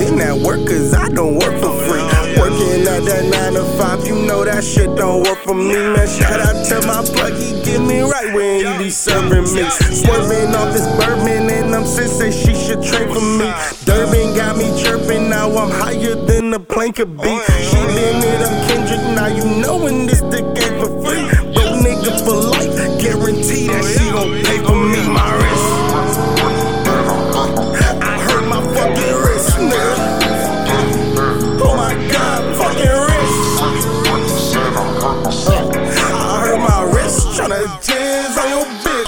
In that work, cause I don't work for free. Working at that 9 to 5, you know that shit don't work for me, man. Shout out to my plug, he get me right when he be serving me. Swerving off this bourbon, and I'm say she should trade for me. Durbin got me chirping, now I'm higher than the plane could be. She been it up Kendrick, now you know when this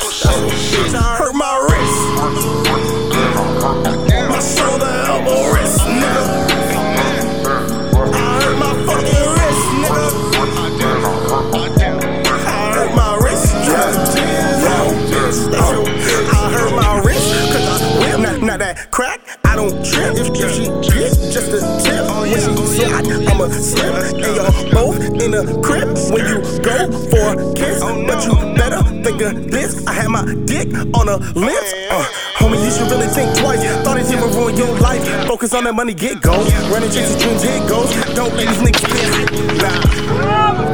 I hurt my wrist. My shoulder, elbow, wrist, nigga. I hurt my fucking wrist, nigga. I hurt my wrist, tryna jizz on your bitch. I hurt my wrist, cause I whip. Not, not that crack, I don't trip. If, if she get just a tip, oh, when she slide, I'ma slip. And y'all both in the crib when you go for a kiss. Oh, but you better think this. I had my dick on a lips. Uh, homie, you should really think twice. Thought it would ruin your life. Focus on that money, get gold. Running chase your dreams, here it goes. Don't let these niggas get nah.